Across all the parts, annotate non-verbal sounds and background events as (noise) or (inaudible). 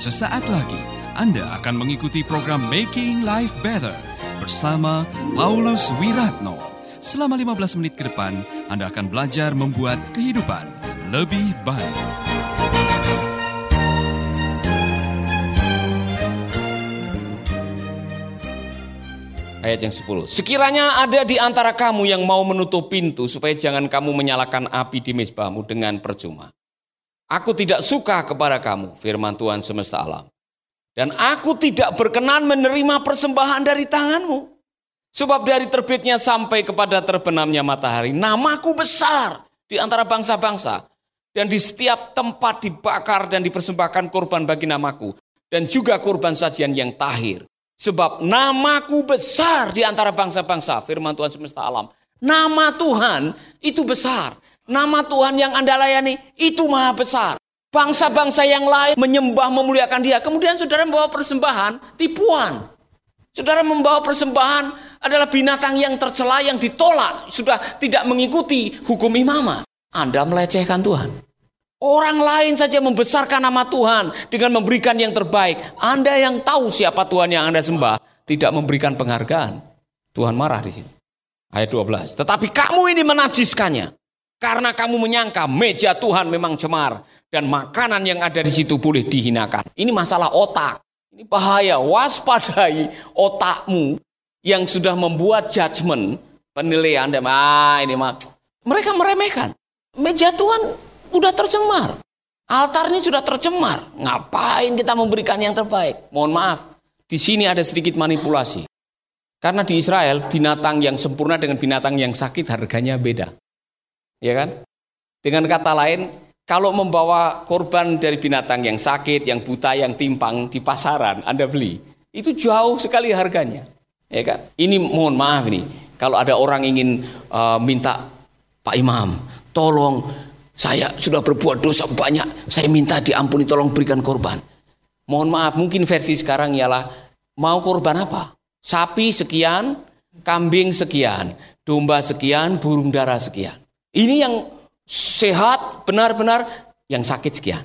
Sesaat lagi Anda akan mengikuti program Making Life Better bersama Paulus Wiratno. Selama 15 menit ke depan, Anda akan belajar membuat kehidupan lebih baik. Ayat yang 10. Sekiranya ada di antara kamu yang mau menutup pintu supaya jangan kamu menyalakan api di mesbahmu dengan percuma. Aku tidak suka kepada kamu, firman Tuhan semesta alam. Dan aku tidak berkenan menerima persembahan dari tanganmu. Sebab dari terbitnya sampai kepada terbenamnya matahari, namaku besar di antara bangsa-bangsa. Dan di setiap tempat dibakar dan dipersembahkan korban bagi namaku. Dan juga korban sajian yang tahir. Sebab namaku besar di antara bangsa-bangsa, firman Tuhan semesta alam. Nama Tuhan itu besar. Nama Tuhan yang Anda layani itu maha besar. Bangsa-bangsa yang lain menyembah, memuliakan dia. Kemudian saudara membawa persembahan, tipuan. Saudara membawa persembahan adalah binatang yang tercela, yang ditolak. Sudah tidak mengikuti hukum imamah. Anda melecehkan Tuhan. Orang lain saja membesarkan nama Tuhan dengan memberikan yang terbaik. Anda yang tahu siapa Tuhan yang Anda sembah tidak memberikan penghargaan. Tuhan marah di sini. Ayat 12. Tetapi kamu ini menajiskannya. Karena kamu menyangka meja Tuhan memang cemar. Dan makanan yang ada di situ boleh dihinakan. Ini masalah otak. Ini bahaya. Waspadai otakmu yang sudah membuat judgement. Penilaian. Ah ini mah. Mereka meremehkan. Meja Tuhan Udah tercemar. Altar ini sudah tercemar. Ngapain kita memberikan yang terbaik? Mohon maaf, di sini ada sedikit manipulasi. Karena di Israel binatang yang sempurna dengan binatang yang sakit harganya beda. Ya kan? Dengan kata lain, kalau membawa korban dari binatang yang sakit, yang buta, yang timpang di pasaran, Anda beli, itu jauh sekali harganya. Ya kan? Ini mohon maaf nih, kalau ada orang ingin uh, minta Pak Imam, tolong saya sudah berbuat dosa banyak. Saya minta diampuni tolong berikan korban. Mohon maaf, mungkin versi sekarang ialah mau korban apa? Sapi sekian, kambing sekian, domba sekian, burung dara sekian. Ini yang sehat, benar-benar, yang sakit sekian.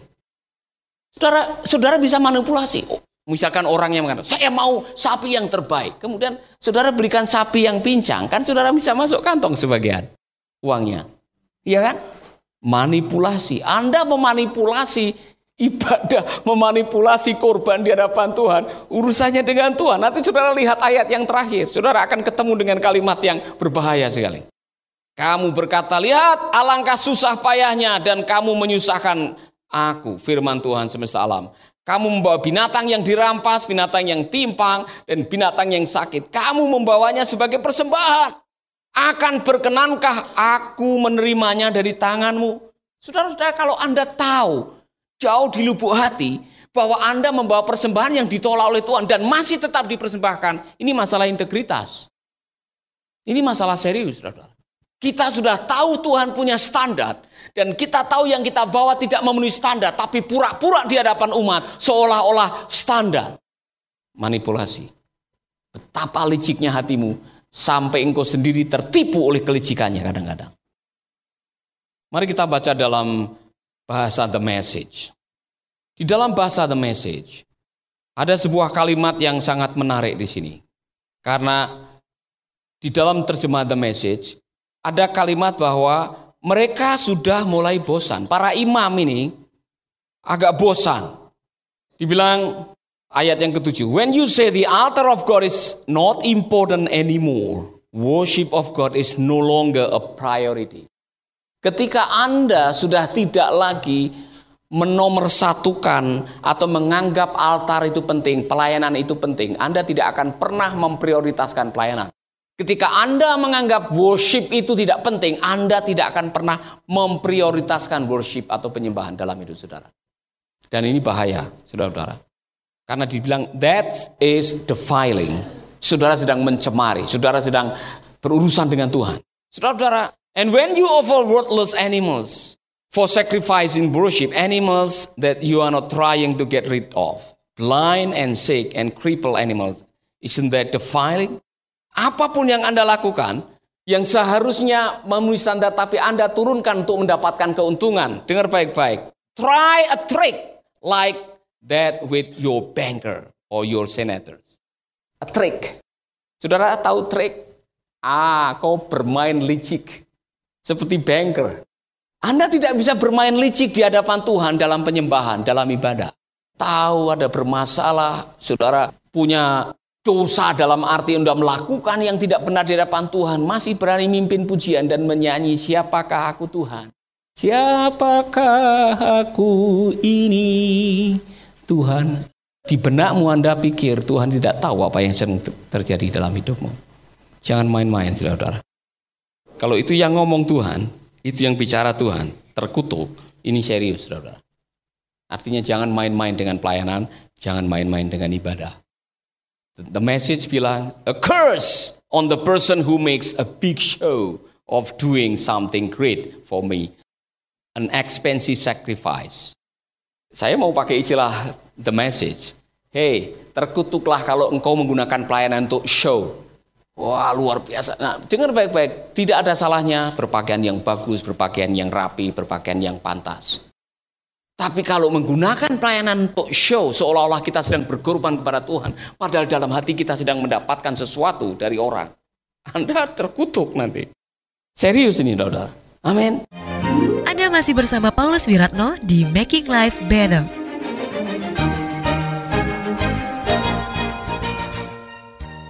Saudara, saudara bisa manipulasi. Oh, misalkan orang yang mengatakan, saya mau sapi yang terbaik. Kemudian saudara berikan sapi yang pincang, kan saudara bisa masuk kantong sebagian uangnya. Iya kan? manipulasi. Anda memanipulasi ibadah, memanipulasi korban di hadapan Tuhan, urusannya dengan Tuhan. Nanti saudara lihat ayat yang terakhir, saudara akan ketemu dengan kalimat yang berbahaya sekali. Kamu berkata, lihat alangkah susah payahnya dan kamu menyusahkan aku, firman Tuhan semesta alam. Kamu membawa binatang yang dirampas, binatang yang timpang, dan binatang yang sakit. Kamu membawanya sebagai persembahan. Akan berkenankah aku menerimanya dari tanganmu? Saudara-saudara, kalau Anda tahu jauh di lubuk hati bahwa Anda membawa persembahan yang ditolak oleh Tuhan dan masih tetap dipersembahkan, ini masalah integritas. Ini masalah serius, saudara. Kita sudah tahu Tuhan punya standar dan kita tahu yang kita bawa tidak memenuhi standar, tapi pura-pura di hadapan umat seolah-olah standar. Manipulasi. Betapa liciknya hatimu sampai engkau sendiri tertipu oleh kelicikannya kadang-kadang. Mari kita baca dalam bahasa The Message. Di dalam bahasa The Message ada sebuah kalimat yang sangat menarik di sini. Karena di dalam terjemahan The Message ada kalimat bahwa mereka sudah mulai bosan. Para imam ini agak bosan. Dibilang Ayat yang ketujuh. When you say the altar of God is not important anymore, worship of God is no longer a priority. Ketika Anda sudah tidak lagi menomorsatukan atau menganggap altar itu penting, pelayanan itu penting, Anda tidak akan pernah memprioritaskan pelayanan. Ketika Anda menganggap worship itu tidak penting, Anda tidak akan pernah memprioritaskan worship atau penyembahan dalam hidup saudara. Dan ini bahaya, saudara-saudara. Karena dibilang that is defiling. Saudara sedang mencemari, saudara sedang berurusan dengan Tuhan. Saudara-saudara, and when you offer worthless animals for sacrifice in worship, animals that you are not trying to get rid of, blind and sick and crippled animals, isn't that defiling? Apa pun yang Anda lakukan, yang seharusnya memenuhi standar tapi Anda turunkan untuk mendapatkan keuntungan. Dengar baik-baik. Try a trick like that with your banker or your senators. A trick. Saudara tahu trik? Ah, kau bermain licik. Seperti banker. Anda tidak bisa bermain licik di hadapan Tuhan dalam penyembahan, dalam ibadah. Tahu ada bermasalah, saudara punya dosa dalam arti Anda melakukan yang tidak benar di hadapan Tuhan, masih berani mimpin pujian dan menyanyi, siapakah aku Tuhan? Siapakah aku ini? Tuhan, di benakmu Anda pikir Tuhan tidak tahu apa yang sedang terjadi dalam hidupmu. Jangan main-main, saudara. Kalau itu yang ngomong Tuhan, itu yang bicara Tuhan, terkutuk, ini serius, saudara. Artinya jangan main-main dengan pelayanan, jangan main-main dengan ibadah. The message bilang, a curse on the person who makes a big show of doing something great for me an expensive sacrifice. Saya mau pakai istilah the message. Hey, terkutuklah kalau engkau menggunakan pelayanan untuk show. Wah, luar biasa. Nah, dengar baik-baik. Tidak ada salahnya berpakaian yang bagus, berpakaian yang rapi, berpakaian yang pantas. Tapi kalau menggunakan pelayanan untuk show, seolah-olah kita sedang berkorban kepada Tuhan. Padahal dalam hati kita sedang mendapatkan sesuatu dari orang. Anda terkutuk nanti. Serius ini, saudara. Amin. Anda masih bersama Paulus Wiratno di Making Life Better.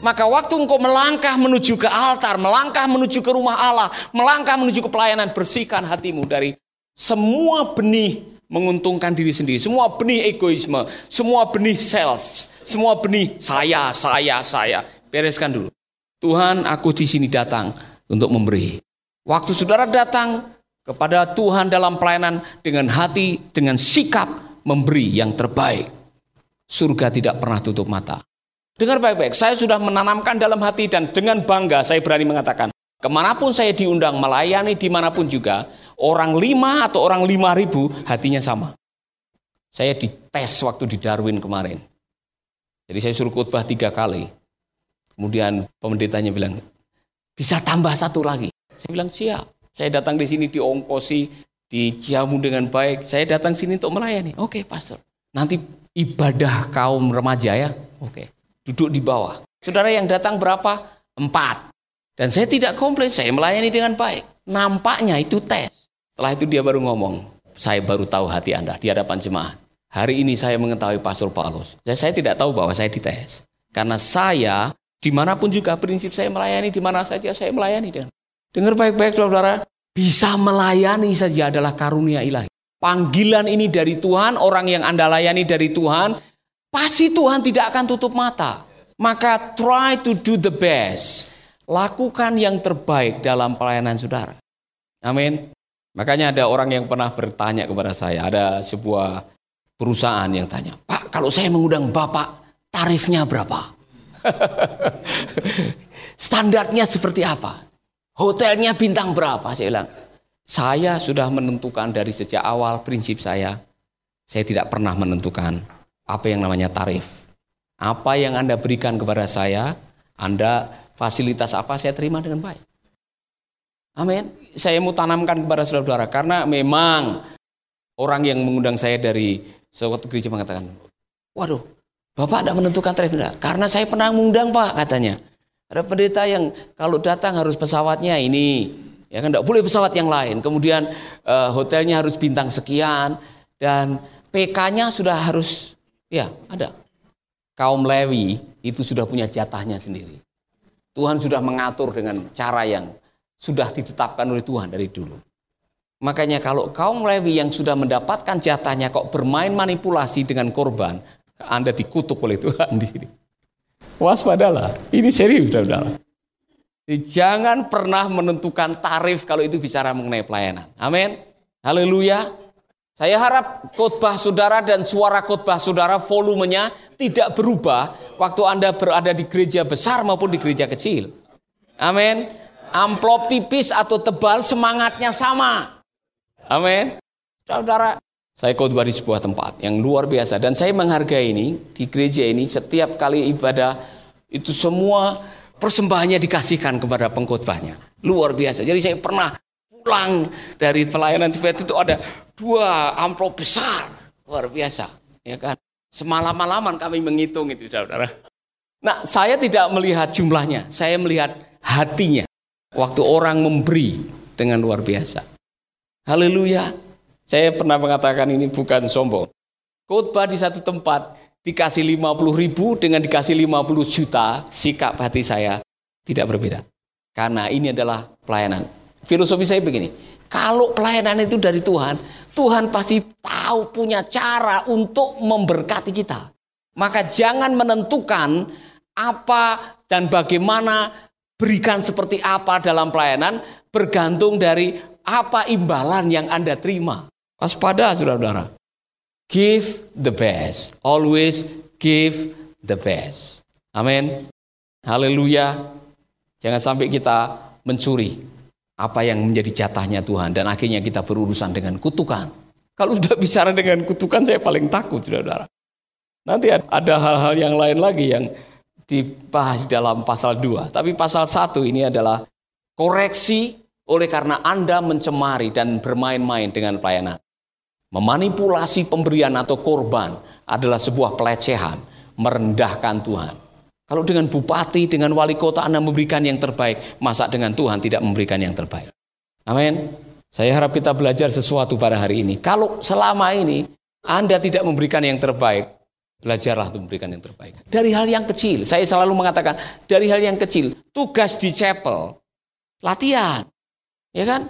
Maka waktu engkau melangkah menuju ke altar, melangkah menuju ke rumah Allah, melangkah menuju ke pelayanan, bersihkan hatimu dari semua benih menguntungkan diri sendiri, semua benih egoisme, semua benih self, semua benih saya, saya, saya. Bereskan dulu. Tuhan, aku di sini datang untuk memberi. Waktu saudara datang kepada Tuhan dalam pelayanan dengan hati, dengan sikap memberi yang terbaik. Surga tidak pernah tutup mata. Dengar baik-baik, saya sudah menanamkan dalam hati dan dengan bangga saya berani mengatakan, ke mana pun saya diundang melayani di mana pun juga, orang lima atau orang lima ribu hatinya sama. Saya dites waktu di Darwin kemarin. Jadi saya suruh khotbah tiga kali. Kemudian pemendetanya bilang, bisa tambah satu lagi. Saya bilang siap. Saya datang di sini diongkosi, dijamu dengan baik. Saya datang sini untuk melayani. Oke, okay, pastor. Nanti ibadah kaum remaja ya. Oke. Okay. Duduk di bawah. Saudara yang datang berapa? Empat. Dan saya tidak komplain, saya melayani dengan baik. Nampaknya itu tes. Setelah itu dia baru ngomong, saya baru tahu hati Anda di hadapan jemaat. Hari ini saya mengetahui Pastor Paulus. Dan saya tidak tahu bahwa saya dites. Karena saya, di mana pun juga prinsip saya melayani, di mana saja saya melayani dengan Dengar baik-baik saudara, bisa melayani saja adalah karunia ilahi. Panggilan ini dari Tuhan, orang yang Anda layani dari Tuhan, pasti Tuhan tidak akan tutup mata. Maka try to do the best. Lakukan yang terbaik dalam pelayanan saudara. Amin. Makanya ada orang yang pernah bertanya kepada saya, ada sebuah perusahaan yang tanya, Pak kalau saya mengundang Bapak, tarifnya berapa? (laughs) Standarnya seperti apa? Hotelnya bintang berapa? Saya bilang, saya sudah menentukan dari sejak awal prinsip saya. Saya tidak pernah menentukan apa yang namanya tarif. Apa yang Anda berikan kepada saya, Anda fasilitas apa saya terima dengan baik. Amin. Saya mau tanamkan kepada saudara-saudara karena memang orang yang mengundang saya dari suatu gereja mengatakan, waduh, Bapak tidak menentukan tarif tidak? Karena saya pernah mengundang Pak katanya. Ada pendeta yang kalau datang harus pesawatnya ini, ya kan tidak boleh pesawat yang lain. Kemudian uh, hotelnya harus bintang sekian dan PK-nya sudah harus ya ada. Kaum Lewi itu sudah punya jatahnya sendiri. Tuhan sudah mengatur dengan cara yang sudah ditetapkan oleh Tuhan dari dulu. Makanya kalau kaum Lewi yang sudah mendapatkan jatahnya kok bermain manipulasi dengan korban, Anda dikutuk oleh Tuhan di sini. Waspadalah, ini serius saudara. Jangan pernah menentukan tarif kalau itu bicara mengenai pelayanan. Amin. Haleluya. Saya harap khotbah saudara dan suara khotbah saudara volumenya tidak berubah waktu Anda berada di gereja besar maupun di gereja kecil. Amin. Amplop tipis atau tebal semangatnya sama. Amin. Saudara, saya khotbah di sebuah tempat yang luar biasa dan saya menghargai ini di gereja ini setiap kali ibadah itu semua persembahannya dikasihkan kepada pengkhotbahnya. Luar biasa. Jadi saya pernah pulang dari pelayanan tiba itu ada dua amplop besar. Luar biasa, ya kan? Semalam-malaman kami menghitung itu, saudara. Nah, saya tidak melihat jumlahnya, saya melihat hatinya. Waktu orang memberi dengan luar biasa. Haleluya. Saya pernah mengatakan ini bukan sombong. Khotbah di satu tempat dikasih 50 ribu dengan dikasih 50 juta, sikap hati saya tidak berbeda. Karena ini adalah pelayanan. Filosofi saya begini, kalau pelayanan itu dari Tuhan, Tuhan pasti tahu punya cara untuk memberkati kita. Maka jangan menentukan apa dan bagaimana berikan seperti apa dalam pelayanan bergantung dari apa imbalan yang Anda terima. Waspada saudara-saudara. Give the best. Always give the best. Amin. Haleluya. Jangan sampai kita mencuri apa yang menjadi jatahnya Tuhan dan akhirnya kita berurusan dengan kutukan. Kalau (laughs) sudah bicara dengan kutukan saya paling takut saudara-saudara. Nanti ada hal-hal yang lain lagi yang dibahas dalam pasal 2. Tapi pasal 1 ini adalah koreksi oleh karena Anda mencemari dan bermain-main dengan pelayanan. Memanipulasi pemberian atau korban adalah sebuah pelecehan, merendahkan Tuhan. Kalau dengan bupati, dengan wali kota Anda memberikan yang terbaik, masa dengan Tuhan tidak memberikan yang terbaik? Amin. Saya harap kita belajar sesuatu pada hari ini. Kalau selama ini Anda tidak memberikan yang terbaik, belajarlah untuk memberikan yang terbaik. Dari hal yang kecil, saya selalu mengatakan, dari hal yang kecil, tugas di chapel, latihan. Ya kan?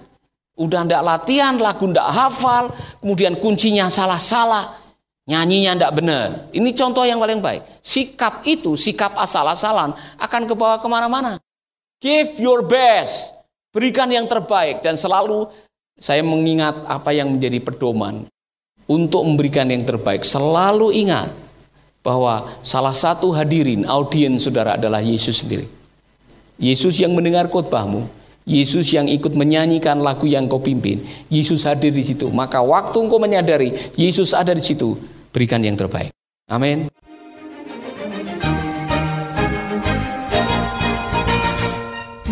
Udah ndak latihan, lagu ndak hafal, kemudian kuncinya salah-salah, nyanyinya ndak benar. Ini contoh yang paling baik. Sikap itu, sikap asal-asalan akan kebawa ke mana-mana. Give your best, berikan yang terbaik dan selalu saya mengingat apa yang menjadi pedoman untuk memberikan yang terbaik. Selalu ingat bahwa salah satu hadirin audiens saudara adalah Yesus sendiri. Yesus yang mendengar khotbahmu, Yesus yang ikut menyanyikan lagu yang kau pimpin, Yesus hadir di situ. Maka waktu engkau menyadari Yesus ada di situ, berikan yang terbaik. Amin.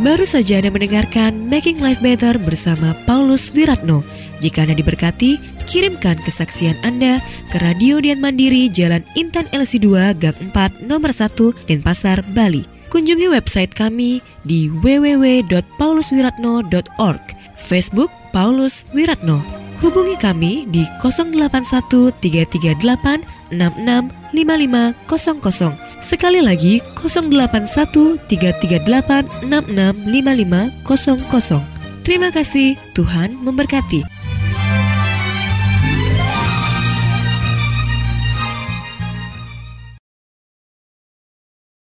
Baru saja Anda mendengarkan Making Life Better bersama Paulus Wiratno. Jika Anda diberkati, kirimkan kesaksian Anda ke Radio Dian Mandiri Jalan Intan LC2 Gang 4 Nomor 1 Denpasar, Bali. Kunjungi website kami di www.pauluswiratno.org, Facebook Paulus Wiratno. Hubungi kami di 081 338 665500. Sekali lagi 081 338 665500. Terima kasih, Tuhan memberkati.